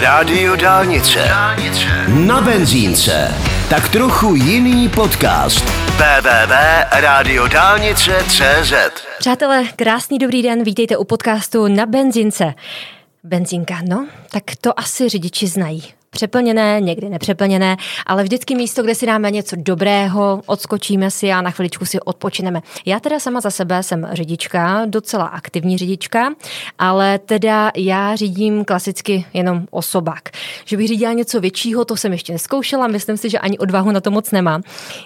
Rádio Dálnice. Na benzínce. Tak trochu jiný podcast. www.radiodálnice.cz Přátelé, krásný dobrý den, vítejte u podcastu na benzince. Benzinka, no, tak to asi řidiči znají. Přeplněné, někdy nepřeplněné, ale vždycky místo, kde si dáme něco dobrého, odskočíme si a na chviličku si odpočineme. Já teda sama za sebe jsem řidička, docela aktivní řidička, ale teda já řídím klasicky jenom osobák. Že bych řídila něco většího, to jsem ještě neskoušela, myslím si, že ani odvahu na to moc nemám.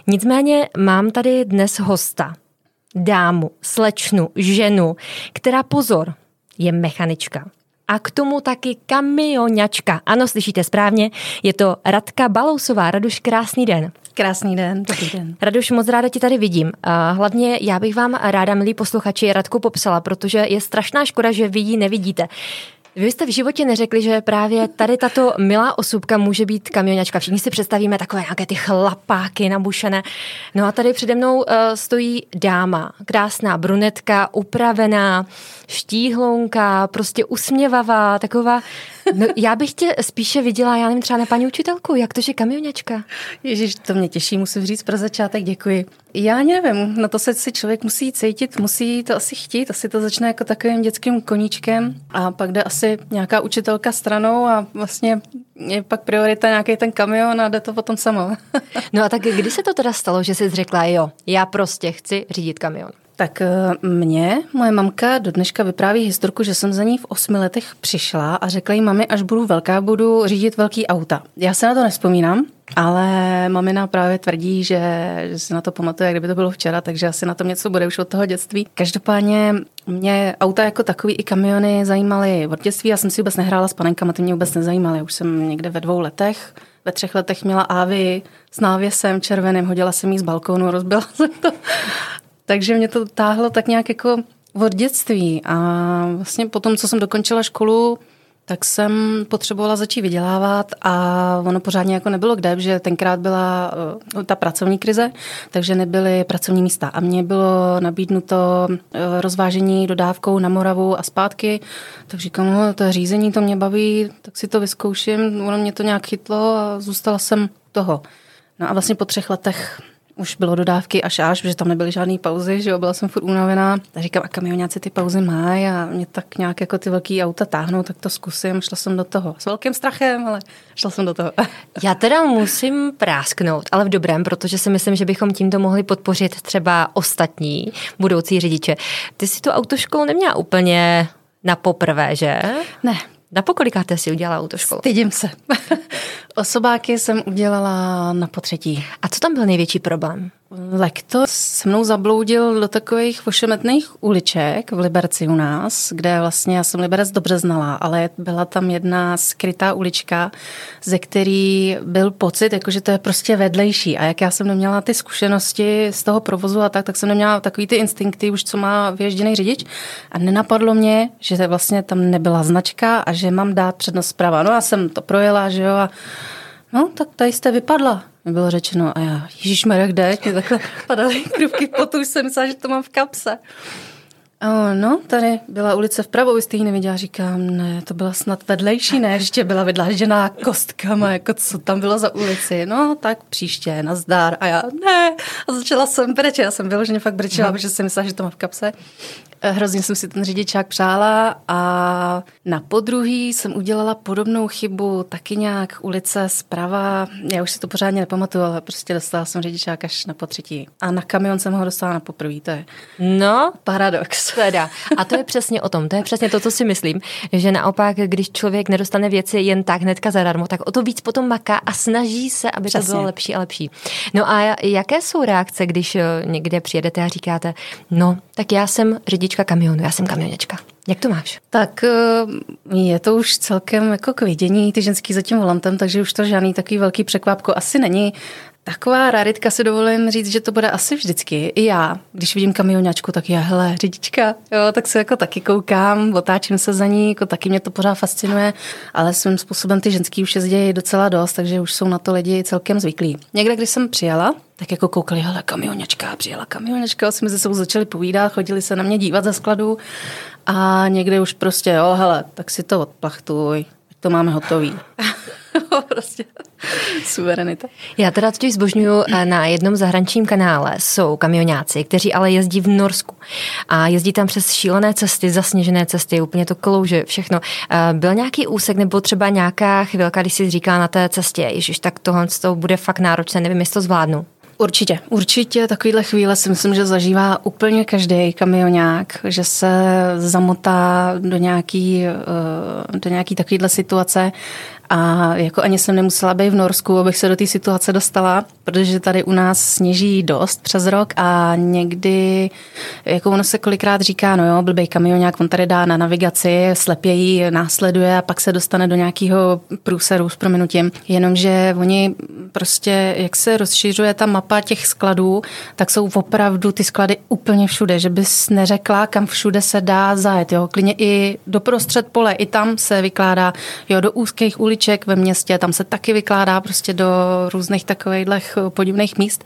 Nicméně mám tady dnes hosta, dámu, slečnu, ženu, která pozor, je mechanička a k tomu taky kamioňačka. Ano, slyšíte správně, je to Radka Balousová. Raduš, krásný den. Krásný den, dobrý den. Raduš, moc ráda tě tady vidím. A hlavně já bych vám ráda, milí posluchači, Radku popsala, protože je strašná škoda, že vy ji nevidíte. Vy jste v životě neřekli, že právě tady tato milá osůbka může být kamionačka. Všichni si představíme takové nějaké ty chlapáky nabušené. No a tady přede mnou uh, stojí dáma, krásná brunetka, upravená, štíhlounka, prostě usměvavá, taková No, já bych tě spíše viděla, já nevím, třeba na paní učitelku, jak to, že kamionačka? Ježíš, to mě těší, musím říct pro začátek, děkuji. Já ani nevím, na to se si člověk musí cítit, musí to asi chtít, asi to začne jako takovým dětským koníčkem a pak jde asi nějaká učitelka stranou a vlastně je pak priorita nějaký ten kamion a jde to potom samo. no a tak kdy se to teda stalo, že jsi řekla, jo, já prostě chci řídit kamion? Tak eh, mě, moje mamka do dneška vypráví historku, že jsem za ní v osmi letech přišla a řekla jí mami, až budu velká, budu řídit velký auta. Já se na to nespomínám, ale mamina právě tvrdí, že, že si na to pamatuje, jak kdyby to bylo včera, takže asi na tom něco bude už od toho dětství. Každopádně mě auta jako takový i kamiony zajímaly od dětství. Já jsem si vůbec nehrála s panenkama, ty mě vůbec nezajímaly. Už jsem někde ve dvou letech ve třech letech měla Ávy s návěsem červeným, hodila jsem jí z balkónu, rozbila jsem to. Takže mě to táhlo tak nějak jako od dětství a vlastně potom, co jsem dokončila školu, tak jsem potřebovala začít vydělávat a ono pořádně jako nebylo kde, že tenkrát byla uh, ta pracovní krize, takže nebyly pracovní místa. A mně bylo nabídnuto uh, rozvážení dodávkou na Moravu a zpátky, tak říkám, no, to řízení, to mě baví, tak si to vyzkouším. Ono mě to nějak chytlo a zůstala jsem toho. No a vlastně po třech letech už bylo dodávky až až, protože tam nebyly žádné pauzy, že jo, byla jsem furt unavená. Tak říkám, a kamionáci ty pauzy mají a mě tak nějak jako ty velký auta táhnou, tak to zkusím. Šla jsem do toho s velkým strachem, ale šla jsem do toho. Já teda musím prásknout, ale v dobrém, protože si myslím, že bychom tímto mohli podpořit třeba ostatní budoucí řidiče. Ty si tu autoškolu neměla úplně na poprvé, že? Ne, na pokolikáte si udělala autoškolu? Stydím se. Osobáky jsem udělala na potřetí. A co tam byl největší problém? Lektor se mnou zabloudil do takových ošemetných uliček v Liberci u nás, kde vlastně já jsem Liberec dobře znala, ale byla tam jedna skrytá ulička, ze který byl pocit, jako že to je prostě vedlejší. A jak já jsem neměla ty zkušenosti z toho provozu a tak, tak jsem neměla takový ty instinkty už, co má vyježděný řidič. A nenapadlo mě, že vlastně tam nebyla značka a že mám dát přednost zprava. No já jsem to projela, že jo, a no tak tady jste vypadla mi bylo řečeno a já, Ježíš kde? Mě takhle padaly krupky potu, už jsem myslela, že to mám v kapse. A no, tady byla ulice vpravo, vy jste ji neviděla, říkám, ne, to byla snad vedlejší, ne, ještě byla vydlážděná kostkama, jako co tam bylo za ulici. No, tak příště, nazdár. A já, ne. A začala jsem brečet, já jsem vyloženě fakt brečela, protože jsem myslela, že to mám v kapse. Hrozně jsem si ten řidičák přála a na podruhý jsem udělala podobnou chybu, taky nějak ulice zprava. Já už si to pořádně nepamatuju, ale prostě dostala jsem řidičák až na potřetí. A na kamion jsem ho dostala na poprvé, to je no, paradox. Teda. A to je přesně o tom, to je přesně to, co si myslím, že naopak, když člověk nedostane věci jen tak hnedka zadarmo, tak o to víc potom maká a snaží se, aby přesně. to bylo lepší a lepší. No a jaké jsou reakce, když eh, někde přijedete a říkáte, no, tak já jsem řidič řidička kamionu, já jsem kamionečka. Jak to máš? Tak eh, je to už celkem jako k vidění, ty ženský za tím volantem, takže už to žádný takový velký překvapko asi není. Taková raritka si dovolím říct, že to bude asi vždycky. I já, když vidím kamionáčku, tak já, hele, řidička, jo, tak se jako taky koukám, otáčím se za ní, jako taky mě to pořád fascinuje, ale svým způsobem ty ženský už jezdí docela dost, takže už jsou na to lidi celkem zvyklí. Někde, když jsem přijela, tak jako koukali, hele, kamionačka, přijela kamionačka, jsme se sebou začali povídat, chodili se na mě dívat ze skladu a někde už prostě, jo, hele, tak si to odplachtuj, to máme hotový. prostě suverenita. Já teda totiž zbožňuju eh, na jednom zahraničním kanále jsou kamionáci, kteří ale jezdí v Norsku a jezdí tam přes šílené cesty, zasněžené cesty, úplně to klouže, všechno. Eh, byl nějaký úsek nebo třeba nějaká chvilka, když si říká na té cestě, ježiš, tak tohle to bude fakt náročné, nevím, jestli to zvládnu. Určitě, určitě takovýhle chvíle si myslím, že zažívá úplně každý kamionák, že se zamotá do nějaký, eh, do nějaký takovýhle situace a jako ani jsem nemusela být v Norsku, abych se do té situace dostala, protože tady u nás sněží dost přes rok a někdy, jako ono se kolikrát říká, no jo, blbej kamionák, on tady dá na navigaci, slepějí, následuje a pak se dostane do nějakého průseru s prominutím. Jenomže oni prostě, jak se rozšiřuje ta mapa těch skladů, tak jsou opravdu ty sklady úplně všude, že bys neřekla, kam všude se dá zajet. Jo. Klidně i do prostřed pole, i tam se vykládá, jo, do úzkých ulic uliček ve městě, tam se taky vykládá prostě do různých takových podivných míst.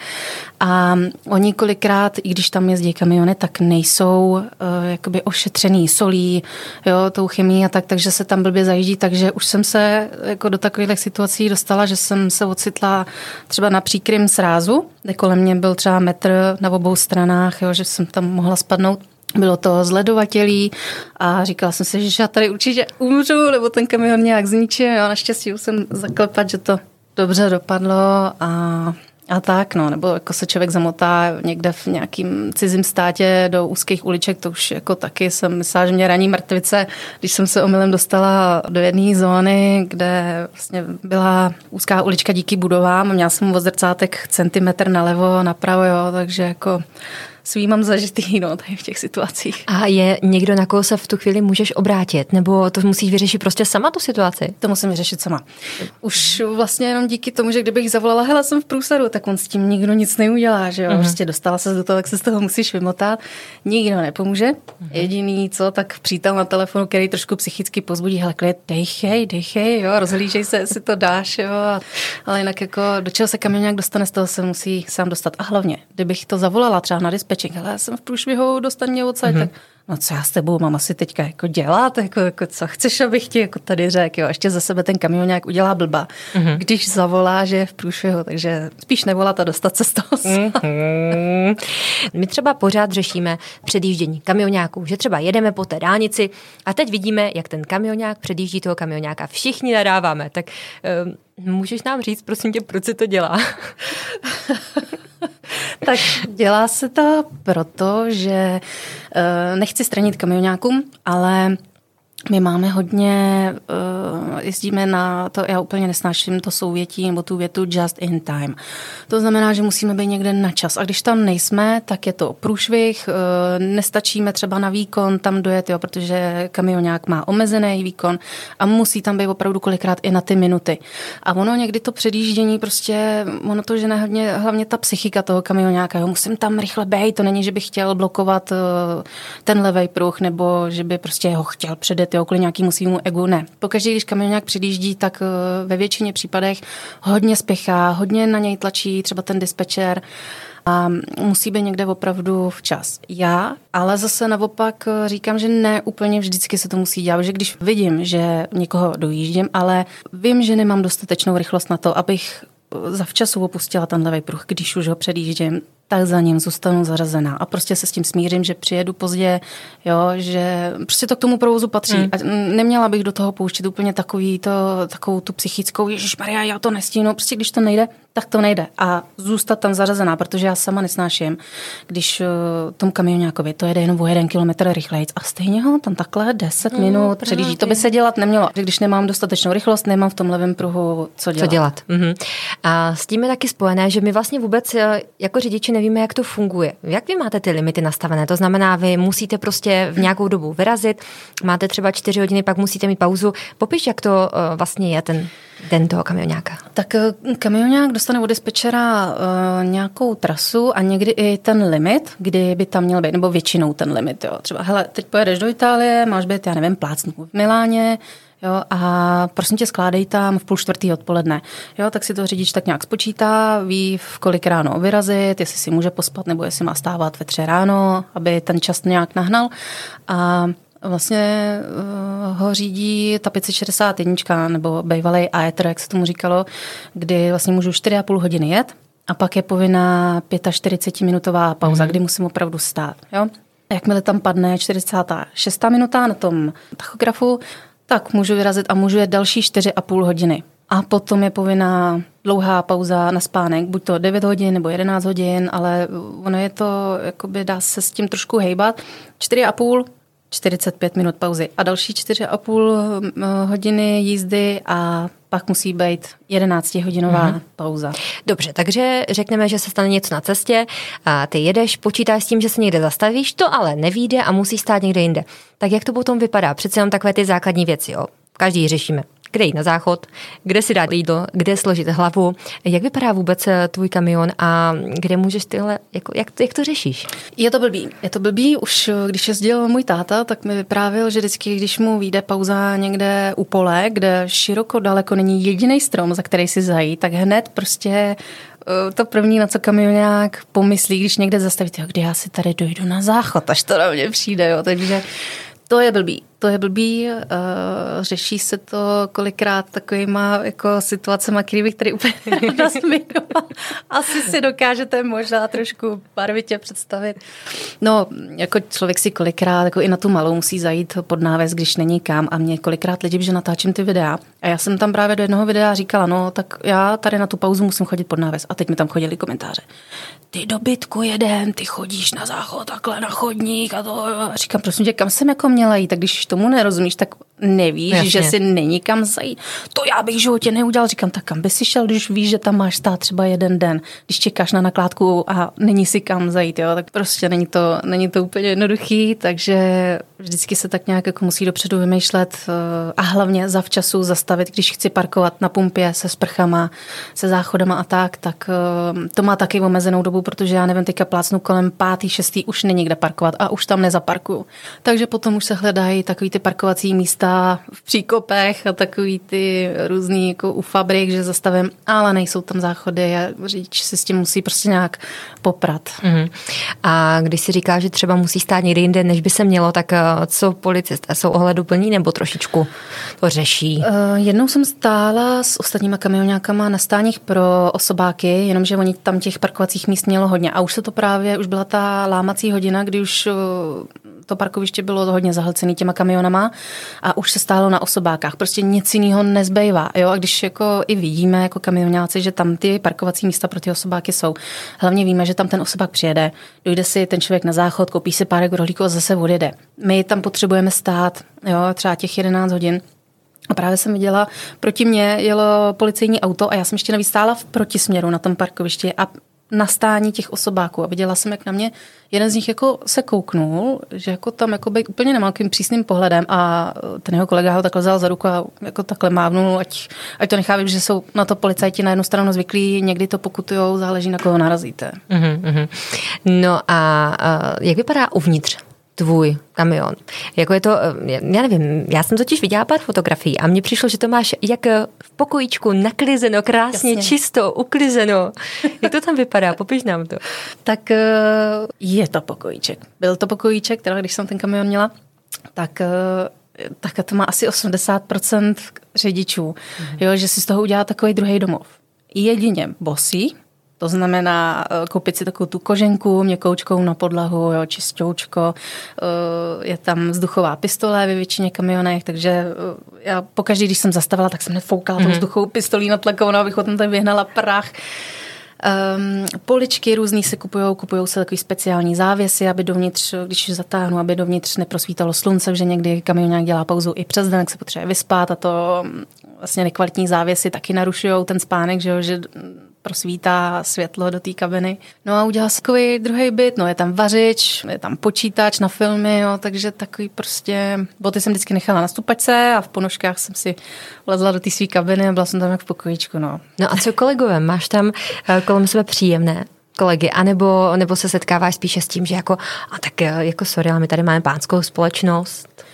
A oni kolikrát, i když tam jezdí kamiony, tak nejsou uh, jakoby ošetřený solí, jo, tou chemí a tak, takže se tam blbě zajíždí, takže už jsem se jako do takových situací dostala, že jsem se ocitla třeba na příkrym srázu, kde kolem mě byl třeba metr na obou stranách, jo, že jsem tam mohla spadnout bylo to zledovatělý a říkala jsem si, že já tady určitě umřu, nebo ten kamion nějak zničí. A naštěstí jsem zaklepat, že to dobře dopadlo a a tak, no, nebo jako se člověk zamotá někde v nějakým cizím státě do úzkých uliček, to už jako taky jsem myslela, že mě raní mrtvice, když jsem se omylem dostala do jedné zóny, kde vlastně byla úzká ulička díky budovám, měla jsem od zrcátek centimetr nalevo, napravo, jo, takže jako svý mám zažitý no, tady v těch situacích. A je někdo, na koho se v tu chvíli můžeš obrátit? Nebo to musíš vyřešit prostě sama tu situaci? To musím vyřešit sama. Už vlastně jenom díky tomu, že kdybych zavolala, hele, jsem v průsadu, tak on s tím nikdo nic neudělá, že jo? Uh-huh. Prostě dostala se do toho, tak se z toho musíš vymotat. Nikdo nepomůže. Uh-huh. Jediný co, tak přítel na telefonu, který trošku psychicky pozbudí, hele, klid, dejchej, dejchej, jo, rozhlížej se, jestli to dáš, jo. Ale jinak jako, do čeho se kamionák dostane, z toho se musí sám dostat. A hlavně, kdybych to zavolala třeba na dispe, dispeček, ale já jsem v průšvihu, dostan mě odsaď, mm-hmm. tak no co já s tebou mám asi teďka jako dělat, jako, jako co chceš, abych ti jako tady řekl, jo, ještě za sebe ten kamion nějak udělá blba, mm-hmm. když zavolá, že je v průšvihu, takže spíš nevolat a dostat se z toho mm-hmm. My třeba pořád řešíme předjíždění kamionáků, že třeba jedeme po té dálnici a teď vidíme, jak ten kamionák předjíždí toho kamionáka. Všichni nadáváme, tak um, můžeš nám říct, prosím tě, proč se to dělá? tak dělá se to proto, že uh, nechci stranit kamionákům, ale my máme hodně, uh, jezdíme na to, já úplně nesnáším to souvětí nebo tu větu just in time. To znamená, že musíme být někde na čas. A když tam nejsme, tak je to průšvih, uh, nestačíme třeba na výkon tam dojet, jo, protože kamionák má omezený výkon a musí tam být opravdu kolikrát i na ty minuty. A ono někdy to předjíždění prostě, ono to že hlavně, hlavně ta psychika toho kamionáka, jo, musím tam rychle být, to není, že bych chtěl blokovat uh, ten levý pruh nebo že by prostě ho chtěl předet jo, kvůli nějakému svýmu egu, ne. Pokaždé, když kamionák předjíždí, tak eh, ve většině případech hodně spěchá, hodně na něj tlačí třeba ten dispečer a musí být někde opravdu včas. Já, ale zase naopak eh, říkám, že ne úplně vždycky se to musí dělat, že když vidím, že někoho dojíždím, ale vím, že nemám dostatečnou rychlost na to, abych zavčasu opustila ten levý pruh, když už ho předjíždím, tak za ním zůstanu zařazená a prostě se s tím smířím, že přijedu pozdě, jo, že prostě to k tomu provozu patří. Hmm. A neměla bych do toho pouštět úplně takový to, takovou tu psychickou, Ježíš Maria, já to nestínu, prostě když to nejde, tak to nejde. A zůstat tam zařazená, protože já sama nesnáším, když uh, tomu kamionákovi to jede jenom o jeden kilometr rychleji a stejně ho tam takhle 10 hmm, minut předjíždí. To by se dělat nemělo. Když nemám dostatečnou rychlost, nemám v tom levém pruhu co dělat. Co dělat. Mhm. A s tím je taky spojené, že my vlastně vůbec eh, jako řidiči nevíme, jak to funguje. Jak vy máte ty limity nastavené? To znamená, vy musíte prostě v nějakou dobu vyrazit, máte třeba čtyři hodiny, pak musíte mít pauzu. Popiš, jak to uh, vlastně je ten den toho kamionáka? Tak eh, kamionák dostane od dispečera uh, nějakou trasu a někdy i ten limit, kdy by tam měl být, nebo většinou ten limit. Jo. Třeba, hele, teď pojedeš do Itálie, máš být, já nevím, plácnu v Miláně, Jo, a prosím tě, skládej tam v půl čtvrtý odpoledne. Jo, tak si to řidič tak nějak spočítá, ví, v kolik ráno vyrazit, jestli si může pospat, nebo jestli má stávat ve tři ráno, aby ten čas nějak nahnal. A Vlastně uh, ho řídí ta 561, nebo bývalý Aether, jak se tomu říkalo, kdy vlastně můžu 4,5 hodiny jet a pak je povinná 45-minutová pauza, mm-hmm. kdy musím opravdu stát. Jo? Jakmile tam padne 46. minuta na tom tachografu, tak můžu vyrazit a můžu jet další 4,5 hodiny. A potom je povinná dlouhá pauza na spánek, buď to 9 hodin nebo 11 hodin, ale ono je to, jakoby dá se s tím trošku hejbat. 4,5 45 minut pauzy a další 4,5 eh, hodiny jízdy a pak musí být 11-hodinová mm-hmm. pauza. Dobře, takže řekneme, že se stane něco na cestě a ty jedeš, počítáš s tím, že se někde zastavíš, to ale nevíde a musí stát někde jinde. Tak jak to potom vypadá? Přece jenom takové ty základní věci, jo. Každý řešíme kde jít na záchod, kde si dát jídlo, kde složit hlavu. Jak vypadá vůbec eh, tvůj kamion a kde můžeš tyhle, jako, jak, jak to řešíš? Je to blbý. Je to blbý. Už eh, když jezdil můj táta, tak mi vyprávěl, že vždycky, když mu vyjde pauza někde u pole, kde široko daleko není jediný strom, za který si zajít, tak hned prostě eh, to první, na co kamionák pomyslí, když někde zastaví, kdy já si tady dojdu na záchod, až to na mě přijde. Jo. Takže to je blbý to je blbý, uh, řeší se to kolikrát takovýma jako situacema, který bych tady úplně Asi si dokážete možná trošku barvitě představit. No, jako člověk si kolikrát jako i na tu malou musí zajít pod náves, když není kam a mě kolikrát lidi, že natáčím ty videa. A já jsem tam právě do jednoho videa říkala, no tak já tady na tu pauzu musím chodit pod náves. A teď mi tam chodili komentáře. Ty dobytku jeden, ty chodíš na záchod takhle na chodník a to. A říkám, prosím tě, kam jsem jako měla jít? Tak když tomu nerozumíš, tak nevíš, Jasně. že si není kam zajít. To já bych v životě neudělal. Říkám, tak kam by si šel, když víš, že tam máš stát třeba jeden den, když čekáš na nakládku a není si kam zajít, jo? tak prostě není to, není to úplně jednoduchý, takže vždycky se tak nějak jako musí dopředu vymýšlet eh, a hlavně zavčasu zastavit, když chci parkovat na pumpě se sprchama, se záchodama a tak, tak eh, to má taky omezenou dobu, protože já nevím, teďka plácnu kolem pátý, šestý, už není kde parkovat a už tam nezaparkuju. Takže potom už se hledají takový ty parkovací místa v příkopech a takový ty různý jako u fabrik, že zastavím, ale nejsou tam záchody a řidič si s tím musí prostě nějak poprat. Mm. A když si říká, že třeba musí stát někde jinde, než by se mělo, tak eh, co policisté jsou ohleduplní nebo trošičku to řeší? Uh, jednou jsem stála s ostatníma kamionákama na stáních pro osobáky, jenomže oni tam těch parkovacích míst mělo hodně. A už se to právě, už byla ta lámací hodina, kdy už uh, to parkoviště bylo hodně zahlcené těma kamionama a už se stálo na osobákách. Prostě nic jiného nezbývá. Jo? A když jako i vidíme jako kamionáci, že tam ty parkovací místa pro ty osobáky jsou, hlavně víme, že tam ten osobák přijede, dojde si ten člověk na záchod, koupí si pár rohlíků a zase odjede. My tam potřebujeme stát, jo, třeba těch 11 hodin. A právě jsem viděla, proti mně jelo policejní auto a já jsem ještě navíc stála v protisměru na tom parkovišti a na stání těch osobáků a viděla jsem, jak na mě jeden z nich jako se kouknul, že jako tam jako by úplně nemalkým přísným pohledem a ten jeho kolega ho takhle vzal za ruku a jako takhle mávnul, ať, ať to nechá že jsou na to policajti na jednu stranu zvyklí, někdy to pokutujou, záleží na koho narazíte. Mm-hmm. No a uh, jak vypadá uvnitř tvůj kamion. Jako je to, eh, já nevím, já jsem totiž viděla pár fotografií a mně přišlo, že to máš jak v pokojíčku naklizeno, krásně, Jasně. čisto, uklizeno. Jak to tam vypadá? Popiš nám to. Tak eh, je to pokojíček. Byl to pokojíček, teda když jsem ten kamion měla, tak eh, tak to má asi 80% řidičů, mm-hmm. jo, že si z toho udělá takový druhý domov. Jedině bosí, to znamená eh, koupit si takovou tu koženku měkoučkou na podlahu, jo, čistoučko. Eh, je tam vzduchová pistole ve většině kamionech, takže eh, já pokaždé, když jsem zastavila, tak jsem nefoukala mm-hmm. tou vzduchovou pistolí na tlakovnou, abych tam tady vyhnala prach. Um, poličky různý se kupují, kupují se takový speciální závěsy, aby dovnitř, když zatáhnu, aby dovnitř neprosvítalo slunce, že někdy kamionák dělá pauzu i přes den, jak se potřebuje vyspat a to mm, vlastně nekvalitní závěsy taky narušují ten spánek, že, jo, že prosvítá světlo do té kabiny. No a udělal si takový druhý byt, no je tam vařič, je tam počítač na filmy, jo, takže takový prostě, boty jsem vždycky nechala na stupačce a v ponožkách jsem si vlezla do té své kabiny a byla jsem tam jak v pokojíčku, no. No a co kolegové, máš tam eh, kolem sebe příjemné kolegy, anebo nebo se setkáváš spíše s tím, že jako, a tak eh, jako sorry, ale my tady máme pánskou společnost.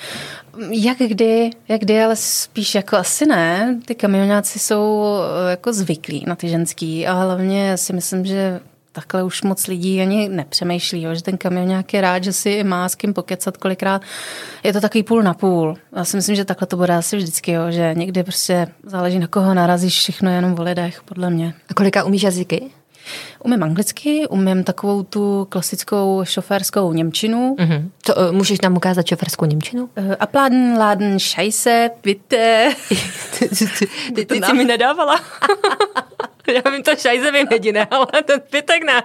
Jak kdy, jak kdy, ale spíš jako asi ne. Ty kamionáci jsou eh, jako zvyklí na ty ženský a hlavně si myslím, že takhle už moc lidí ani nepřemýšlí, jo, že ten kamion nějaký rád, že si má s kým pokecat kolikrát. Je to takový půl na půl. Já si myslím, že takhle to bude asi vždycky, jo, že někdy prostě záleží na koho narazíš, všechno jenom o lidech, podle mě. A kolika umíš jazyky? Umím anglicky, umím takovou tu klasickou šoférskou němčinu. Mm-hmm. To, uh, můžeš nám ukázat šoférskou němčinu? Uh, Apladen, Laden, Scheisse, bitte. ty, ty, ty, ty jsi mi nedávala. Já vím to šajze vím jediné, ale ten pitek ne.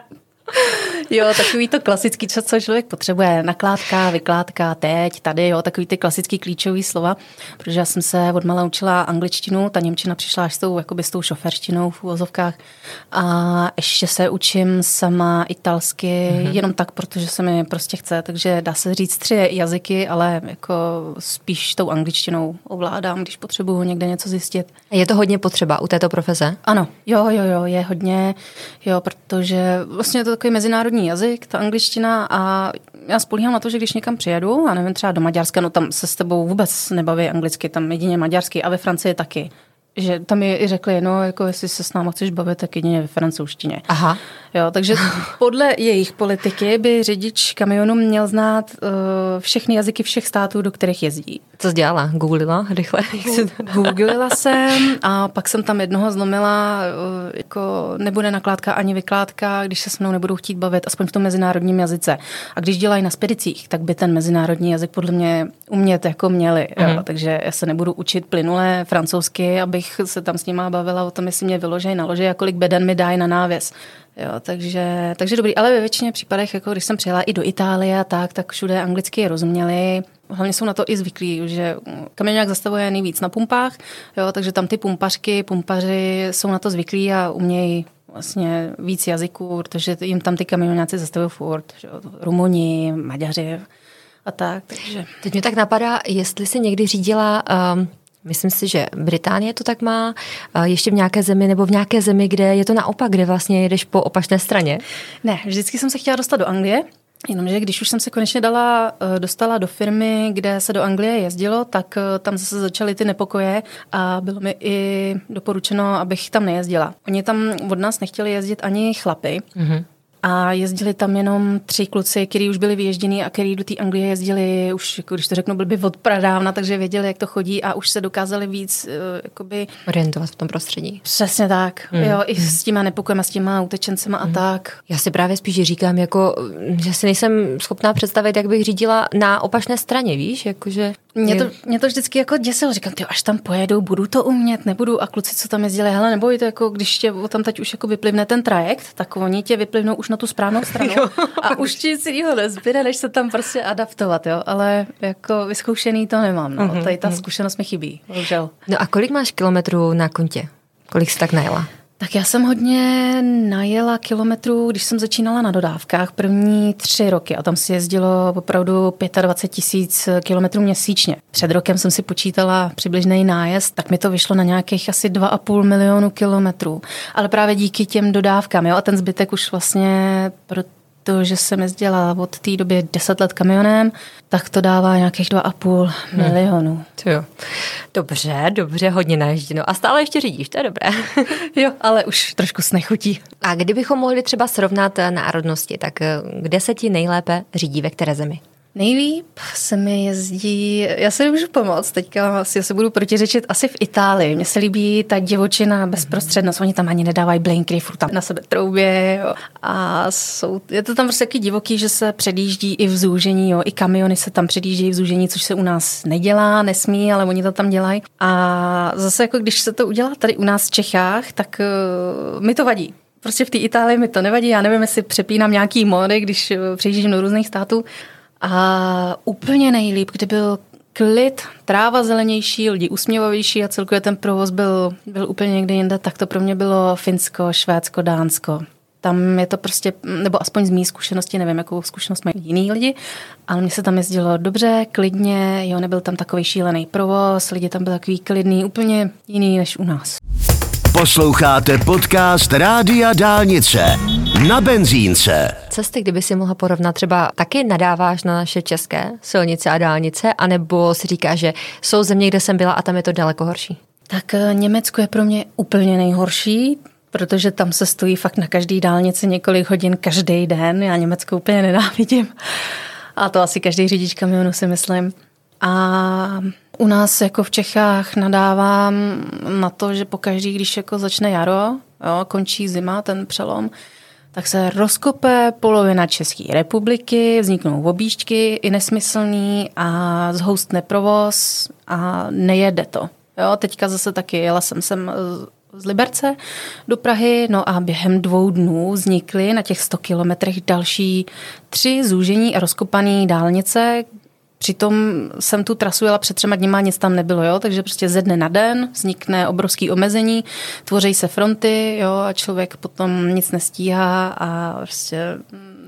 Jo, takový to klasický, co, co člověk potřebuje. Nakládka, vykládka, teď, tady, jo, takový ty klasický klíčový slova, protože já jsem se od mala učila angličtinu, ta němčina přišla až s tou, jakoby s tou šoferštinou v úvozovkách a ještě se učím sama italsky, mm-hmm. jenom tak, protože se mi prostě chce, takže dá se říct tři jazyky, ale jako spíš tou angličtinou ovládám, když potřebuju někde něco zjistit. Je to hodně potřeba u této profese? Ano, jo, jo, jo, je hodně, jo, protože vlastně to takový mezinárodní jazyk, ta angličtina a já spolíhám na to, že když někam přijedu, a nevím, třeba do Maďarska, no tam se s tebou vůbec nebaví anglicky, tam jedině maďarsky a ve Francii taky že tam mi i řekli, no, jako jestli se s náma chceš bavit, tak jedině ve francouzštině. Aha. Jo, takže podle jejich politiky by řidič kamionu měl znát uh, všechny jazyky všech států, do kterých jezdí. Co jsi dělala? Googlila rychle? Googlila jsem a pak jsem tam jednoho zlomila, uh, jako nebude nakládka ani vykládka, když se s mnou nebudou chtít bavit, aspoň v tom mezinárodním jazyce. A když dělají na spedicích, tak by ten mezinárodní jazyk podle mě umět jako měli. Mm. Jo, mhm. takže já se nebudu učit plynule francouzsky, abych se tam s nima bavila o tom, jestli mě vyložej, naložej a kolik beden mi dají na návěs. Jo, takže, takže dobrý, ale ve většině případech, jako když jsem přijela i do Itálie a tak, tak všude anglicky rozuměli. Hlavně jsou na to i zvyklí, že nějak zastavuje nejvíc na pumpách, jo, takže tam ty pumpařky, pumpaři jsou na to zvyklí a umějí vlastně víc jazyků, protože jim tam ty kamionáci zastavují furt. Že? Rumuni, Maďaři a tak. Takže. Teď mě tak napadá, jestli si někdy řídila um, Myslím si, že Británie to tak má, ještě v nějaké zemi nebo v nějaké zemi, kde je to naopak, kde vlastně jedeš po opačné straně. Ne, vždycky jsem se chtěla dostat do Anglie, Jenomže když už jsem se konečně dala, eh, dostala do firmy, kde se do Anglie jezdilo, tak eh, tam zase začaly ty nepokoje a bylo mi i doporučeno, abych tam nejezdila. Oni tam od nás nechtěli jezdit ani chlapy, mm-hmm a jezdili tam jenom tři kluci, kteří už byli vyježdění a kteří do té Anglie jezdili už, jako když to řeknu, byli od pradávna, takže věděli, jak to chodí a už se dokázali víc uh, jakoby... orientovat v tom prostředí. Přesně tak. Mm. Jo, i s těma nepokojema, s těma utečencema mm. a tak. Já si právě spíš říkám, jako, že si nejsem schopná představit, jak bych řídila na opačné straně, víš, jakože... Mě to, mě to vždycky jako děsilo, říkám, ty až tam pojedu, budu to umět, nebudu. A kluci, co tam jezdili, hele, neboj to jako, když tě tam teď už jako vyplivne ten trajekt, tak oni tě vyplivnou už na tu správnou stranu a už ti nic jiného nezbyde, než se tam prostě adaptovat, jo. Ale jako vyzkoušený to nemám, no. Mm-hmm. Tady ta mhm. zkušenost mi chybí, bohužel. No a kolik máš kilometrů na kontě? Kolik jsi tak najela? Tak já jsem hodně najela kilometrů, když jsem začínala na dodávkách první tři roky a tam si jezdilo opravdu 25 tisíc kilometrů měsíčně. Před rokem jsem si počítala přibližný nájezd, tak mi to vyšlo na nějakých asi 2,5 milionu kilometrů. Ale právě díky těm dodávkám, jo, a ten zbytek už vlastně pro to, že jsem jezdila od té doby 10 let kamionem, tak to dává nějakých 2,5 hmm. milionů. Jo. Dobře, dobře, hodně naježděno. A stále ještě řídíš, to je dobré. jo, ale už trošku snechutí. A kdybychom mohli třeba srovnat národnosti, tak eh, kde se ti nejlépe řídí, ve které zemi? Nejlíp se mi jezdí, já se nemůžu pomoct, teďka si se budu protiřečit asi v Itálii. Mně se líbí ta divočina, bezprostřednost, oni tam ani nedávají blinkry, furt tam na sebe troubě jo. a jsou, je to tam prostě taky divoký, že se předjíždí i v zúžení, jo. i kamiony se tam předjíždějí v zúžení, což se u nás nedělá, nesmí, ale oni to tam dělají. A zase jako když se to udělá tady u nás v Čechách, tak uh, mi to vadí. Prostě v té Itálii mi to nevadí, já nevím, jestli přepínám nějaký mody, když eh, přejíždím do různých států, a úplně nejlíp, kdy byl klid, tráva zelenější, lidi usměvavější a celkově ten provoz byl, byl úplně někde jinde, tak to pro mě bylo Finsko, Švédsko, Dánsko. Tam je to prostě, nebo aspoň z mý zkušenosti, nevím, jakou zkušenost mají jiný lidi, ale mně se tam jezdilo dobře, klidně, jo, nebyl tam takový šílený provoz, lidi tam byli takový klidný, úplně jiný než u nás. Posloucháte podcast Rádia Dálnice na benzínce. Cesty, kdyby si mohla porovnat, třeba taky nadáváš na naše české silnice a dálnice, anebo si říká, že jsou země, kde jsem byla a tam je to daleko horší? Tak eh, Německo je pro mě úplně nejhorší protože tam se stojí fakt na každý dálnici několik hodin každý den. Já Německo úplně nenávidím. A to asi každý řidič kamionu si myslím. A u nás jako v Čechách nadávám na to, že pokaždý, když jako začne jaro, jo, končí zima, ten přelom, tak se rozkope polovina České republiky, vzniknou objížďky i nesmyslný a zhoustne provoz a nejede to. Jo, teďka zase taky jela jsem sem z Liberce do Prahy, no a během dvou dnů vznikly na těch 100 kilometrech další tři zúžení a rozkopané dálnice, Přitom jsem tu trasu jela před třema dněma, nic tam nebylo, jo? takže prostě ze dne na den vznikne obrovský omezení, tvoří se fronty jo? a člověk potom nic nestíhá a prostě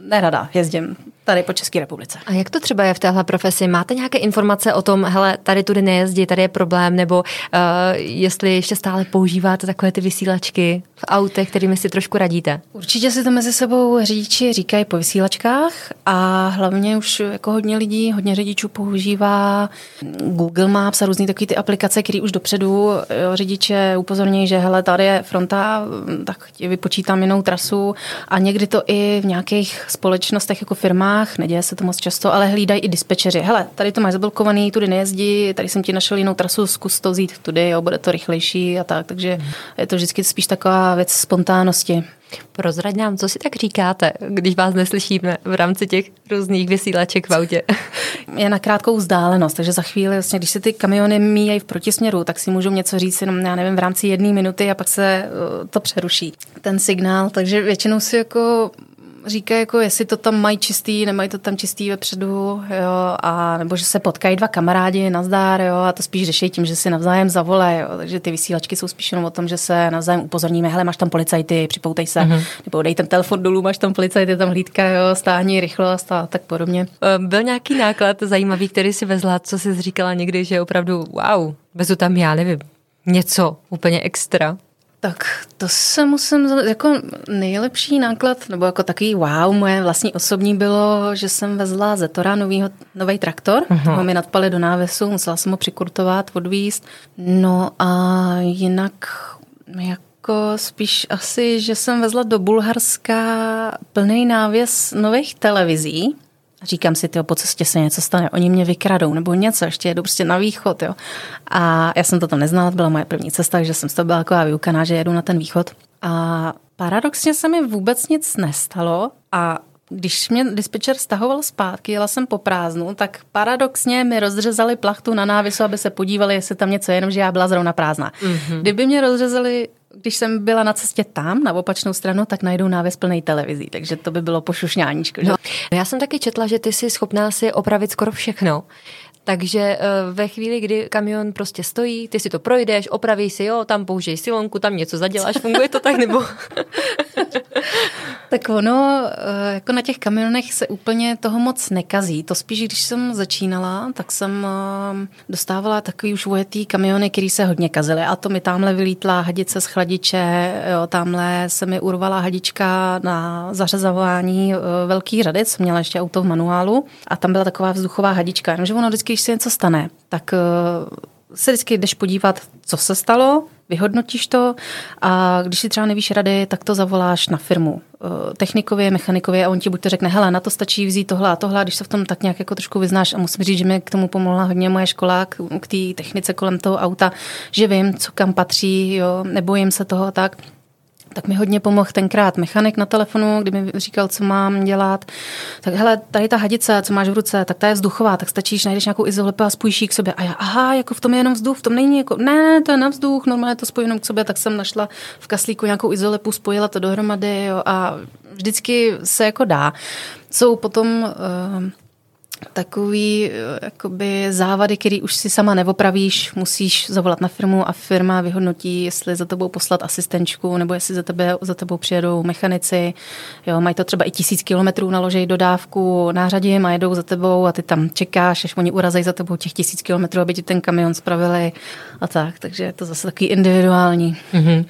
nerada jezdím tady po České republice. A jak to třeba je v téhle profesi? Máte nějaké informace o tom, hele, tady tudy nejezdí, tady je problém, nebo uh, jestli ještě stále používáte takové ty vysílačky v autech, kterými si trošku radíte? Určitě si to mezi sebou řidiči říkají po vysílačkách a hlavně už jako hodně lidí, hodně řidičů používá Google Maps a různé takové ty aplikace, které už dopředu jo, řidiče upozorňují, že hele, tady je fronta, tak vypočítám jinou trasu a někdy to i v nějakých společnostech jako firmách firmách, neděje se to moc často, ale hlídají i dispečeři. Hele, tady to máš zablokovaný, tudy nejezdí, tady jsem ti našel jinou trasu, zkus to vzít tudy, jo, bude to rychlejší a tak. Takže je to vždycky spíš taková věc spontánnosti. Prozrať nám, co si tak říkáte, když vás neslyšíme v rámci těch různých vysílaček v autě? Je na krátkou vzdálenost, takže za chvíli, vlastně, když se ty kamiony míjejí v protisměru, tak si můžou něco říct jenom, já nevím, v rámci jedné minuty a pak se uh, to přeruší, ten signál. Takže většinou si jako říká, jako jestli to tam mají čistý, nemají to tam čistý vepředu, jo, a nebo že se potkají dva kamarádi, nazdár, jo, a to spíš řeší tím, že si navzájem zavole, jo, takže ty vysílačky jsou spíš jenom o tom, že se navzájem upozorníme, hele, máš tam policajty, připoutej se, mm-hmm. nebo dej ten telefon dolů, máš tam policajty, tam hlídka, jo, stáhni rychlost a tak podobně. Eh, byl nějaký náklad zajímavý, který si vezla, co jsi říkala někdy, že opravdu, wow, vezu tam, já nevím, něco úplně extra? Tak to se musím, jako nejlepší náklad, nebo jako takový wow, moje vlastní osobní bylo, že jsem vezla Zetora, novýho, nový traktor, uh-huh. ho mi nadpali do návesu, musela jsem ho přikurtovat, odvíst. No a jinak jako spíš asi, že jsem vezla do Bulharska plný návěs nových televizí, říkám si, tyjo, po cestě se něco stane, oni mě vykradou, nebo něco, ještě jedu prostě na východ, jo. A já jsem to tam neznala, byla moje první cesta, takže jsem z toho byla taková vyukaná, že jedu na ten východ. A paradoxně se mi vůbec nic nestalo a když mě dispečer stahoval zpátky, jela jsem po prázdnu, tak paradoxně mi rozřezali plachtu na návisu, aby se podívali, jestli tam něco je, jenom že já byla zrovna prázdná. Mm-hmm. Kdyby mě rozřezali když jsem byla na cestě tam, na opačnou stranu, tak najdou návěs plný televizí, takže to by bylo pošušňáníčko. Že? No, já jsem taky četla, že ty jsi schopná si opravit skoro všechno. Takže eh, ve chvíli, kdy kamion prostě stojí, ty si to projdeš, opravíš si, jo, tam použij silonku, tam něco zaděláš, funguje to tak, nebo... tak ono, eh, jako na těch kamionech se úplně toho moc nekazí. To spíš, když jsem začínala, tak jsem eh, dostávala takový už vojetý kamiony, který se hodně kazily. A to mi tamhle vylítla hadice z chladiče, jo, tamhle se mi urvala hadička na zařazování velký řady, co měla ještě auto v manuálu. A tam byla taková vzduchová hadička. Jenomže ono vždycky, když se něco stane, tak eh, se vždycky jdeš podívat, co se stalo, vyhodnotíš to a když si třeba nevíš rady, tak to zavoláš na firmu eh, technikově, mechanikově a on ti buď to řekne, hele, na to stačí vzít tohle a tohle, a když se v tom tak nějak jako trošku vyznáš a musím říct, že mi k tomu pomohla hodně moje škola, k, k té technice kolem toho auta, že vím, co kam patří, jo, nebojím se toho tak, tak mi hodně pomohl tenkrát mechanik na telefonu, kdy mi říkal, co mám dělat. Tak hele, tady ta hadice, co máš v ruce, tak ta je vzduchová, tak stačí, že najdeš nějakou izolepu a spojíš ji k sobě. A já, aha, jako v tom je jenom vzduch, v tom není jako, ne, to je na vzduch, normálně to spojím jenom k sobě, tak jsem našla v kaslíku nějakou izolepu, spojila to dohromady jo, a vždycky se jako dá. Jsou potom uh, takový eh, jakoby závady, který už si sama neopravíš, musíš zavolat na firmu a firma vyhodnotí, jestli za tebou poslat asistenčku, nebo jestli za, tebe, za tebou přijedou mechanici. Jo, mají to třeba i tisíc kilometrů, naložej dodávku, nářadím a jedou za tebou a ty tam čekáš, až oni urazí za tebou těch tisíc kilometrů, aby ti ten kamion spravili a tak. Takže je to zase takový individuální. Mm-hmm.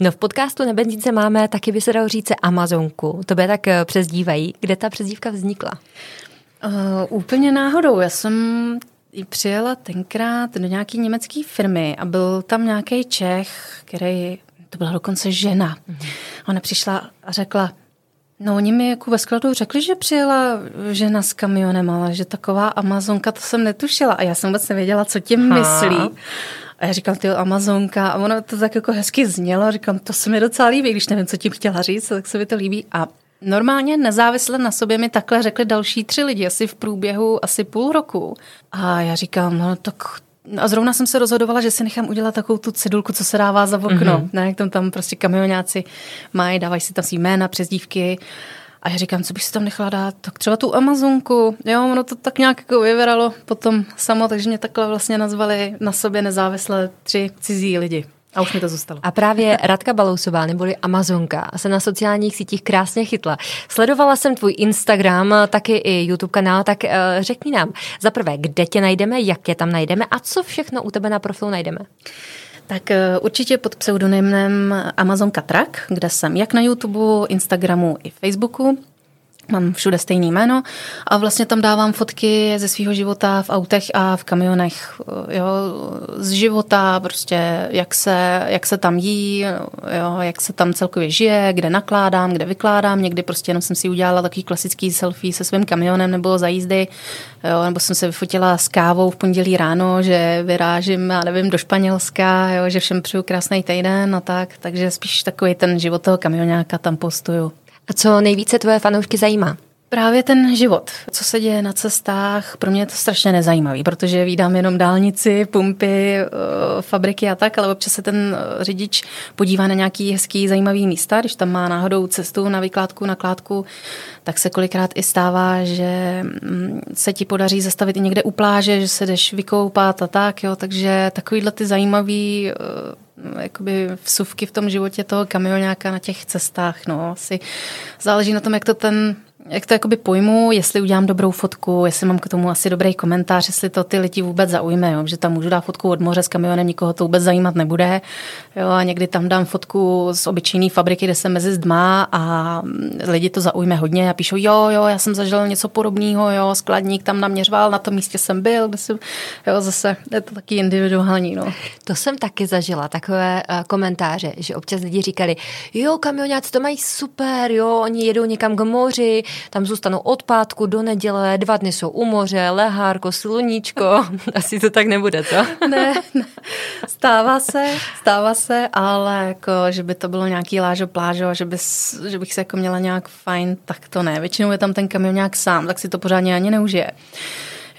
No v podcastu na benzínce máme taky by se dalo říct Amazonku. To tak eh, přezdívají. Kde ta přezdívka vznikla? Uh, úplně náhodou. Já jsem přijela tenkrát do nějaké německé firmy a byl tam nějaký Čech, který, to byla dokonce žena. Mm-hmm. Ona přišla a řekla, No oni mi jako ve skladu řekli, že přijela žena s kamionem, ale že taková Amazonka, to jsem netušila a já jsem vůbec nevěděla, co tím myslí. A já říkám, ty Amazonka, a ono to tak jako hezky znělo, říkám, to se mi docela líbí, když nevím, co tím chtěla říct, tak se mi to líbí. A Normálně nezávisle na sobě mi takhle řekli další tři lidi, asi v průběhu asi půl roku. A já říkám, no tak a zrovna jsem se rozhodovala, že si nechám udělat takovou tu cedulku, co se dává za okno. Mm-hmm. Ne, jak tam, tam prostě kamionáci mají, dávají si tam svý jména, přezdívky. A já říkám, co bych si tam nechala dát? Tak třeba tu Amazonku. Jo, ono to tak nějak jako vyveralo potom samo, takže mě takhle vlastně nazvali na sobě nezávisle tři cizí lidi. A už mi to zůstalo. A právě Radka Balousová, neboli Amazonka, se na sociálních sítích krásně chytla. Sledovala jsem tvůj Instagram, taky i YouTube kanál, tak uh, řekni nám za prvé, kde tě najdeme, jak tě tam najdeme a co všechno u tebe na profilu najdeme. Tak eh, určitě pod pseudonymem Amazonka Trak, kde jsem jak na YouTube, Instagramu i Facebooku mám všude stejný jméno a vlastně tam dávám fotky ze svého života v autech a v kamionech, jo, z života, prostě jak se, jak se tam jí, jo, jak se tam celkově žije, kde nakládám, kde vykládám, někdy prostě jenom jsem si udělala takový klasický selfie se svým kamionem nebo za jízdy, jo, nebo jsem se vyfotila s kávou v pondělí ráno, že vyrážím, já nevím, do Španělska, jo, že všem přeju krásný týden a tak, takže spíš takový ten život toho kamionáka tam postuju. A co nejvíce tvoje fanoušky zajímá? Právě ten život, co se děje na cestách, pro mě je to strašně nezajímavý, protože vídám jenom dálnici, pumpy, eh, fabriky a tak, ale občas se ten eh, řidič podívá na nějaký hezký, zajímavý místa, když tam má náhodou cestu na vykládku, na kládku, tak se kolikrát i stává, že mm, se ti podaří zastavit i někde u pláže, že se jdeš vykoupat a tak, jo, takže takovýhle ty zajímavý eh, jakoby vsuvky v tom životě toho kamionáka na těch cestách, no, asi záleží na tom, jak to ten jak to jakoby pojmu, jestli udělám dobrou fotku, jestli mám k tomu asi dobrý komentář, jestli to ty lidi vůbec zaujme, jo? že tam můžu dát fotku od moře s kamionem, nikoho to vůbec zajímat nebude. Jo? A někdy tam dám fotku z obyčejné fabriky, kde jsem mezi zdma a lidi to zaujme hodně a píšou, jo, jo, já jsem zažil něco podobného, jo, skladník tam naměřoval, na tom místě jsem byl, kde jsem, jo, zase je to taky individuální. No. To jsem taky zažila, takové uh, komentáře, že občas lidi říkali, jo, kamionáci to mají super, jo, oni jedou někam k moři, tam zůstanou od pátku do neděle, dva dny jsou u moře, lehárko, sluníčko. Asi to tak nebude, co? ne, ne. Stává se, stává se, ale jako, že by to bylo nějaký lážo plážo, že, bys, že bych se jako měla nějak fajn, tak to ne. Většinou je tam ten kamion nějak sám, tak si to pořádně ani neužije.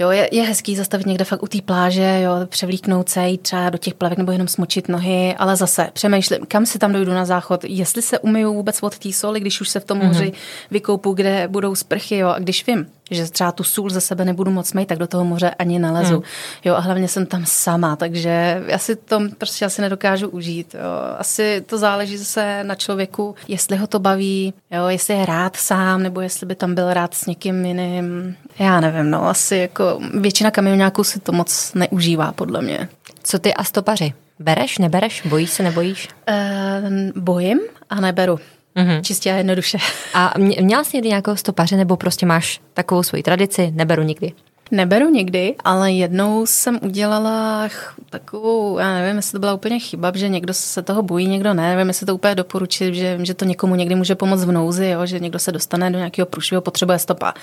Jo, je, je hezký zastavit někde fakt u té pláže, jo, převlíknout se, jít třeba do těch plavek nebo jenom smočit nohy, ale zase přemýšlím, kam si tam dojdu na záchod, jestli se umyju vůbec od té soli, když už se v tom moři mm-hmm. vykoupu, kde budou sprchy, jo, a když vím, že třeba tu sůl ze sebe nebudu moc mít, tak do toho moře ani nelezu. Hmm. Jo, a hlavně jsem tam sama, takže já si to prostě asi nedokážu užít. Jo. Asi to záleží zase na člověku, jestli ho to baví, jo, jestli je rád sám, nebo jestli by tam byl rád s někým jiným. Já nevím, no, asi jako většina kamionáků si to moc neužívá, podle mě. Co ty a stopaři? Bereš, nebereš? Bojíš se, nebojíš? Uh, bojím a neberu. Mm-hmm. Čistě a jednoduše. A měla jsi někdy nějakého stopaře, nebo prostě máš takovou svoji tradici, neberu nikdy? Neberu nikdy, ale jednou jsem udělala takovou, já nevím, jestli to byla úplně chyba, že někdo se toho bojí, někdo ne, nevím, jestli to úplně doporučit, že, že to někomu někdy může pomoct v nouzi, jo, že někdo se dostane do nějakého průšvihu, potřebuje stopa.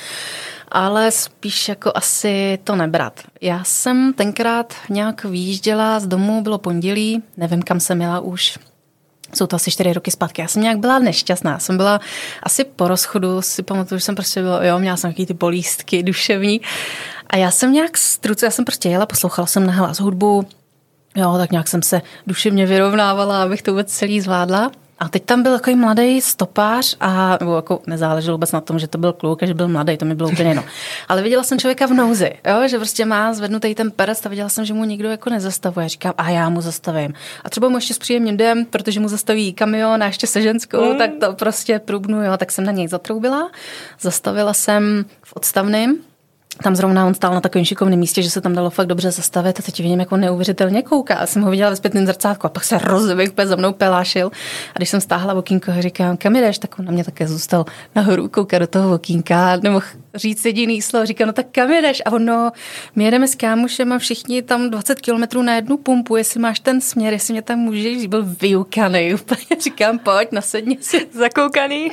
Ale spíš jako asi to nebrat. Já jsem tenkrát nějak vyjížděla z domu, bylo pondělí, nevím, kam jsem jela už, jsou to asi čtyři roky zpátky. Já jsem nějak byla nešťastná. Jsem byla asi po rozchodu, si pamatuju, že jsem prostě byla, jo, měla jsem takový ty bolístky duševní. A já jsem nějak struce, já jsem prostě jela, poslouchala jsem na hlas hudbu, jo, tak nějak jsem se duševně vyrovnávala, abych to vůbec celý zvládla. A teď tam byl takový mladý stopář a nebo jako nezáleželo vůbec na tom, že to byl kluk a že byl mladý, to mi bylo úplně jedno. Ale viděla jsem člověka v nouzi, jo, že prostě má zvednutý ten perest a viděla jsem, že mu nikdo jako nezastavuje. Říkám, a já mu zastavím. A třeba mu ještě s příjemným dem, protože mu zastaví kamion a ještě se ženskou, mm. tak to prostě průbnu, jo, tak jsem na něj zatroubila. Zastavila jsem v odstavném tam zrovna on stál na takovém šikovném místě, že se tam dalo fakt dobře zastavit a teď vidím, jako neuvěřitelně kouká. Já jsem ho viděla ve zpětném zrcátku a pak se rozvěk za mnou pelášil. A když jsem stáhla okýnko a říkám, kam jdeš, tak on na mě také zůstal nahoru, kouká do toho okýnka, nemohl říct jediný slovo. Říká, no tak kam jdeš? A ono, my jedeme s kámošem a všichni tam 20 kilometrů na jednu pumpu, jestli máš ten směr, jestli mě tam můžeš, byl vyukaný. Úplně říkám, pojď, nasedni si. Zakoukaný.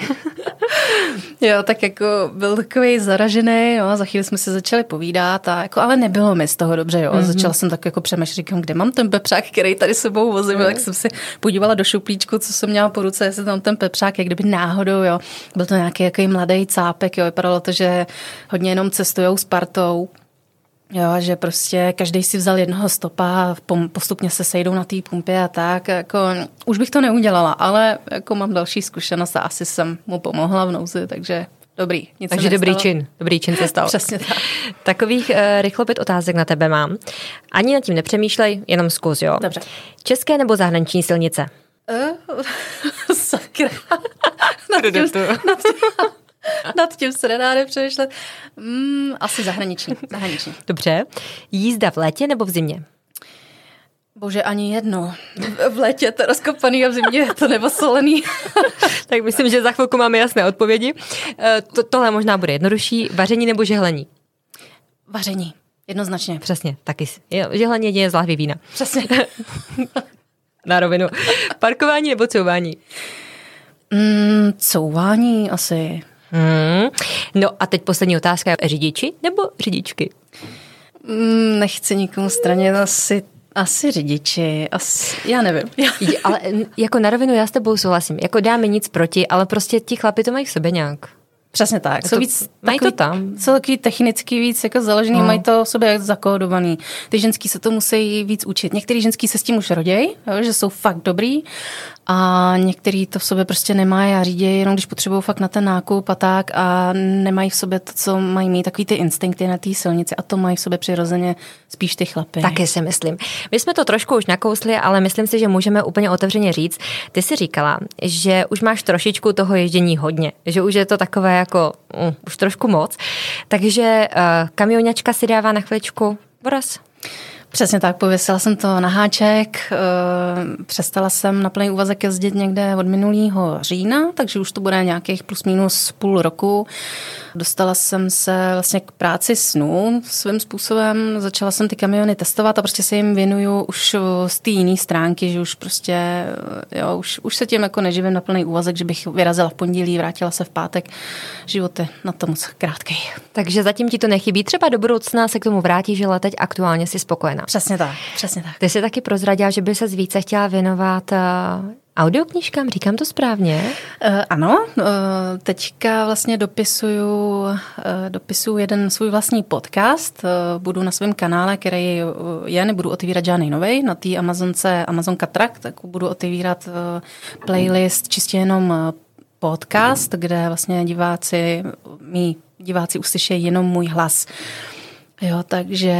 jo, tak jako byl takový zaražený, jo, za chvíli jsme se začali povídat, a jako, ale nebylo mi z toho dobře, jo. Mm-hmm. Začala jsem tak jako přemýšlet, říkám, kde mám ten pepřák, který tady sebou vozím, mm. tak jsem si podívala do šuplíčku, co jsem měla po ruce, jestli tam ten pepřák, jak kdyby náhodou, jo. Byl to nějaký jaký mladý cápek, jo, vypadalo to, že hodně jenom cestujou s partou, Jo, že prostě každý si vzal jednoho stopa a postupně se sejdou na té pumpě a tak. Jako, už bych to neudělala, ale jako mám další zkušenost a asi jsem mu pomohla v nouzi, takže dobrý. Nic takže dobrý čin, dobrý čin se stal. Přesně tak. Takových uh, rychlo pět otázek na tebe mám. Ani nad tím nepřemýšlej, jenom zkus, jo? Dobře. České nebo zahraniční silnice? Uh, sakra. nad, tím, nad, tím, nad tím se nedá nepřemýšlet. Mm, asi zahraniční. zahraniční. Dobře. Jízda v létě nebo v zimě? Bože, ani jedno. V létě to rozkopaný a v zimě je to nebo solený. tak myslím, že za chvilku máme jasné odpovědi. Eh, to, tohle možná bude jednodušší. Vaření nebo žehlení? Vaření. Jednoznačně. Přesně, taky. Žehlení je z lahvy vína. Přesně. Na rovinu. Parkování nebo couvání? Mm, couvání asi. Hmm. No a teď poslední otázka. Řidiči nebo řidičky? Mm, nechci nikomu stranit asi asi řidiči, asi, já nevím. ale jako na rovinu já s tebou souhlasím. Jako dáme nic proti, ale prostě ti chlapi to mají v sobě nějak. Přesně tak. Jsou víc, mají takový, to tam. Jsou takový technicky víc jako založený, no. mají to v sobě zakódovaný. Ty ženský se to musí víc učit. Některý ženský se s tím už rodějí, že jsou fakt dobrý a některý to v sobě prostě nemají a řídí jenom, když potřebují fakt na ten nákup a tak a nemají v sobě to, co mají mít, takový ty instinkty na té silnici a to mají v sobě přirozeně spíš ty chlapy. Taky si myslím. My jsme to trošku už nakousli, ale myslím si, že můžeme úplně otevřeně říct. Ty jsi říkala, že už máš trošičku toho ježdění hodně, že už je to takové jako uh, už trošku moc. Takže uh, kamionačka si dává na chviličku voraz. Přesně tak, pověsila jsem to na háček, eh, přestala jsem na plný úvazek jezdit někde od minulého října, takže už to bude nějakých plus minus půl roku. Dostala jsem se vlastně k práci snů svým způsobem, začala jsem ty kamiony testovat a prostě se jim věnuju už z té jiné stránky, že už prostě, jo, už, už se tím jako neživím na plný úvazek, že bych vyrazila v pondělí, vrátila se v pátek. Život je na to moc krátký. Takže zatím ti to nechybí, třeba do budoucna se k tomu vrátí, že teď aktuálně si spokojená. Přesně tak, přesně tak. Ty jsi taky prozradila, že by se více chtěla věnovat eh, Audioknižkám, říkám to správně? Uh, ano, uh, teďka vlastně dopisuju, uh, dopisuju jeden svůj vlastní podcast. Uh, budu na svém kanále, který je, nebudu otevírat žádný nový, na té Amazonce Amazonka Track, tak budu otevírat uh, playlist čistě jenom podcast, kde vlastně diváci, mý diváci uslyší jenom můj hlas. Uh, Jo, takže,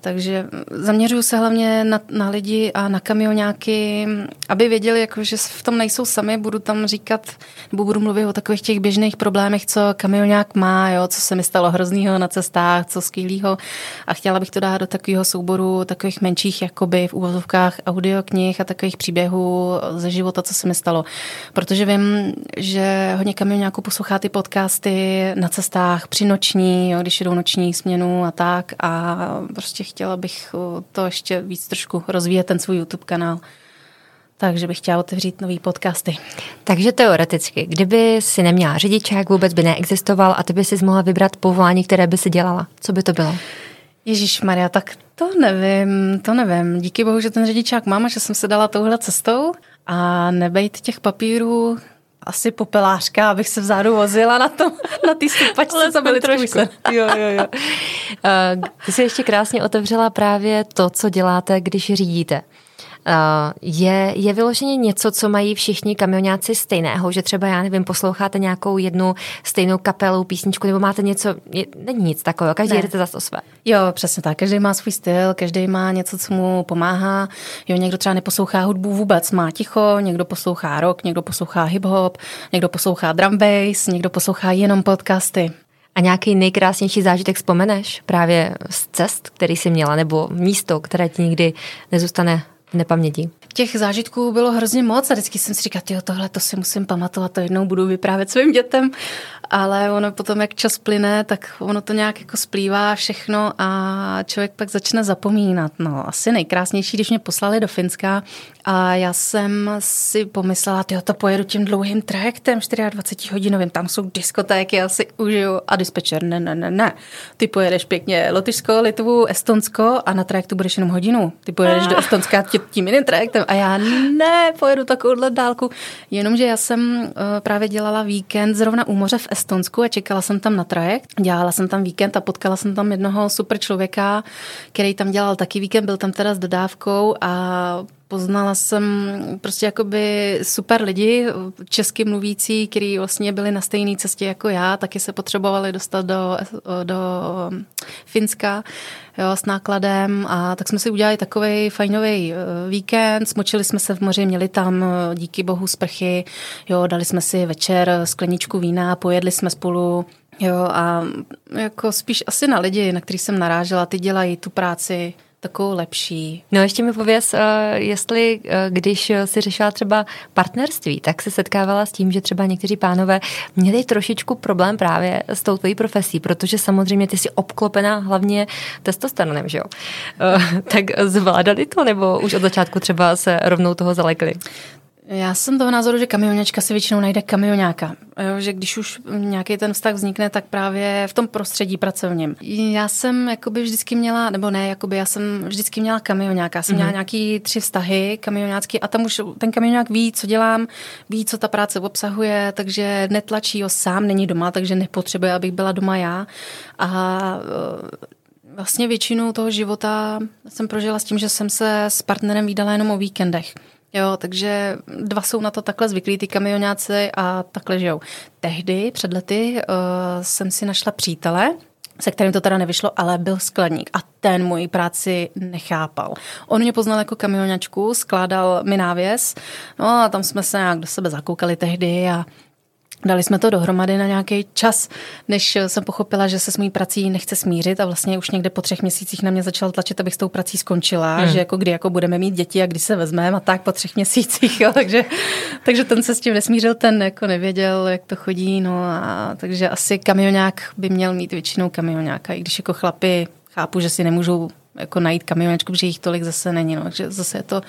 takže zaměřuju se hlavně na, na lidi a na kamionáky, aby věděli, jako, že v tom nejsou sami, budu tam říkat, nebo budu mluvit o takových těch běžných problémech, co kamionák má, jo, co se mi stalo hroznýho na cestách, co skvělýho a chtěla bych to dát do takového souboru takových menších, jakoby v úvozovkách audioknih a takových příběhů ze života, co se mi stalo. Protože vím, že hodně kamionáků poslouchá ty podcasty na cestách při noční, jo, když jdou noční směnu a tak a prostě chtěla bych to ještě víc trošku rozvíjet, ten svůj YouTube kanál. Takže bych chtěla otevřít nový podcasty. Takže teoreticky, kdyby si neměla řidičák, vůbec by neexistoval a ty by si mohla vybrat povolání, které by si dělala. Co by to bylo? Ježíš Maria, tak to nevím, to nevím. Díky bohu, že ten řidičák mám a že jsem se dala touhle cestou a nebejt těch papírů, asi popelářka, abych se vzadu vozila na, tom, na té stupačce, co byly trošku. Jo, jo, jo. Uh, ty jsi ještě krásně otevřela právě to, co děláte, když řídíte. Uh, je, je vyloženě něco, co mají všichni kamionáci stejného, že třeba, já nevím, posloucháte nějakou jednu stejnou kapelu, písničku, nebo máte něco, je, není nic takového, každý ne. jdete za to své. Jo, přesně tak, každý má svůj styl, každý má něco, co mu pomáhá. Jo, někdo třeba neposlouchá hudbu vůbec, má ticho, někdo poslouchá rock, někdo poslouchá hip-hop, někdo poslouchá drum bass, někdo poslouchá jenom podcasty. A nějaký nejkrásnější zážitek vzpomeneš právě z cest, který jsi měla, nebo místo, které ti nikdy nezůstane nepaměti? Těch zážitků bylo hrozně moc a vždycky jsem si říkala, jo, tohle to si musím pamatovat, to jednou budu vyprávět svým dětem, ale ono potom, jak čas plyne, tak ono to nějak jako splývá všechno a člověk pak začne zapomínat. No, asi nejkrásnější, když mě poslali do Finska a já jsem si pomyslela, jo, to pojedu tím dlouhým trajektem 24 hodinovým, tam jsou diskotéky, já si užiju a dispečer, ne, ne, ne, ne. Ty pojedeš pěkně Lotyšsko, Litvu, Estonsko a na trajektu budeš jenom hodinu. Ty pojedeš do Estonska tím jiným trajektem a já ne, pojedu takovouhle dálku. Jenomže já jsem uh, právě dělala víkend zrovna u moře v Estonsku a čekala jsem tam na trajekt. Dělala jsem tam víkend a potkala jsem tam jednoho super člověka, který tam dělal taky víkend, byl tam teda s dodávkou a poznala jsem prostě jakoby super lidi, česky mluvící, kteří vlastně byli na stejné cestě jako já, taky se potřebovali dostat do, do Finska jo, s nákladem a tak jsme si udělali takový fajnový eh, víkend, smočili jsme se v moři, měli tam eh, díky bohu sprchy, jo, dali jsme si večer skleničku vína, pojedli jsme spolu, jo, a jako spíš asi na lidi, na který jsem narážela, ty dělají tu práci takovou lepší. No ještě mi pověz, eh, jestli když si řešila třeba partnerství, tak se setkávala s tím, že třeba někteří pánové měli trošičku problém právě s tou tvojí profesí, protože samozřejmě ty jsi obklopená hlavně testosteronem, že jo? Tak zvládali to, nebo už od začátku třeba se rovnou toho zalekli? Já jsem toho názoru, že kamioněčka si většinou najde kamionáka. Jo, že když už nějaký ten vztah vznikne, tak právě v tom prostředí pracovním. Já jsem jakoby vždycky měla, nebo ne, jakoby já jsem vždycky měla kamionáka. Jsem mm-hmm. měla nějaký tři vztahy kamionácký a tam už ten kamionák ví, co dělám, ví, co ta práce obsahuje, takže netlačí ho sám, není doma, takže nepotřebuje, abych byla doma já. A e, vlastně většinu toho života jsem prožila s tím, že jsem se s partnerem vydala jenom o víkendech. Jo, takže dva jsou na to takhle zvyklí, ty kamionáci a takhle žijou. Tehdy, před lety, uh, jsem si našla přítele, se kterým to teda nevyšlo, ale byl skladník a ten moji práci nechápal. On mě poznal jako kamionačku, skládal mi návěs, no a tam jsme se nějak do sebe zakoukali tehdy a Dali jsme to dohromady na nějaký čas, než jsem pochopila, že se s mojí prací nechce smířit a vlastně už někde po třech měsících na mě začal tlačit, abych s tou prací skončila, hmm. že jako kdy jako budeme mít děti a kdy se vezmeme a tak po třech měsících, jo, takže, takže ten se s tím nesmířil, ten jako nevěděl, jak to chodí, no a takže asi kamionák by měl mít většinou kamionáka, i když jako chlapi chápu, že si nemůžou jako najít kamionečku, protože jich tolik zase není. No. Takže zase je to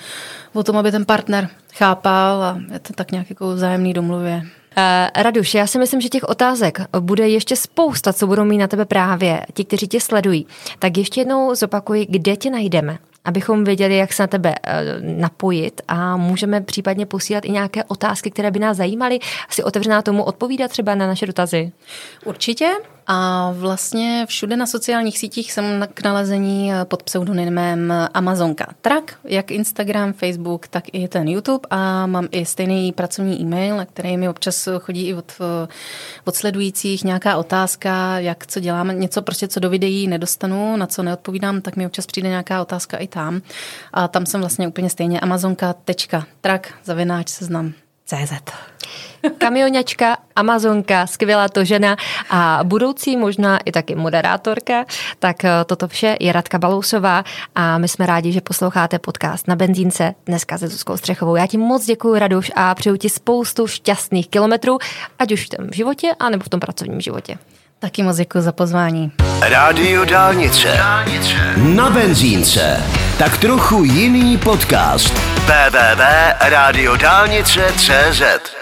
o tom, aby ten partner chápal a je to tak nějak jako vzájemný domluvě. Uh, Raduš, já si myslím, že těch otázek bude ještě spousta, co budou mít na tebe právě ti, kteří tě sledují. Tak ještě jednou zopakuji, kde tě najdeme, abychom věděli, jak se na tebe uh, napojit a můžeme případně posílat i nějaké otázky, které by nás zajímaly. Asi otevřená tomu odpovídat třeba na naše dotazy. Určitě. A vlastně všude na sociálních sítích jsem k nalezení pod pseudonymem Amazonka Trak, jak Instagram, Facebook, tak i ten YouTube a mám i stejný pracovní e-mail, na který mi občas chodí i od, od sledujících nějaká otázka, jak co dělám, něco prostě, co do videí nedostanu, na co neodpovídám, tak mi občas přijde nějaká otázka i tam. A tam jsem vlastně úplně stejně amazonka.trak, zavináč seznam CZ. Kamionačka, Amazonka, skvělá to žena a budoucí možná i taky moderátorka. Tak eh, toto vše je Radka Balousová a my jsme rádi, že posloucháte podcast na benzínce dneska se Zuzkou Střechovou. Já ti moc děkuji, Raduš, a přeju ti spoustu šťastných kilometrů, ať už v tom životě, anebo v tom pracovním životě. Taky moc děkuji za pozvání. Rádio Dálnice. Dálnice. Na benzínce. Tak trochu jiný podcast. www.radiodálnice.cz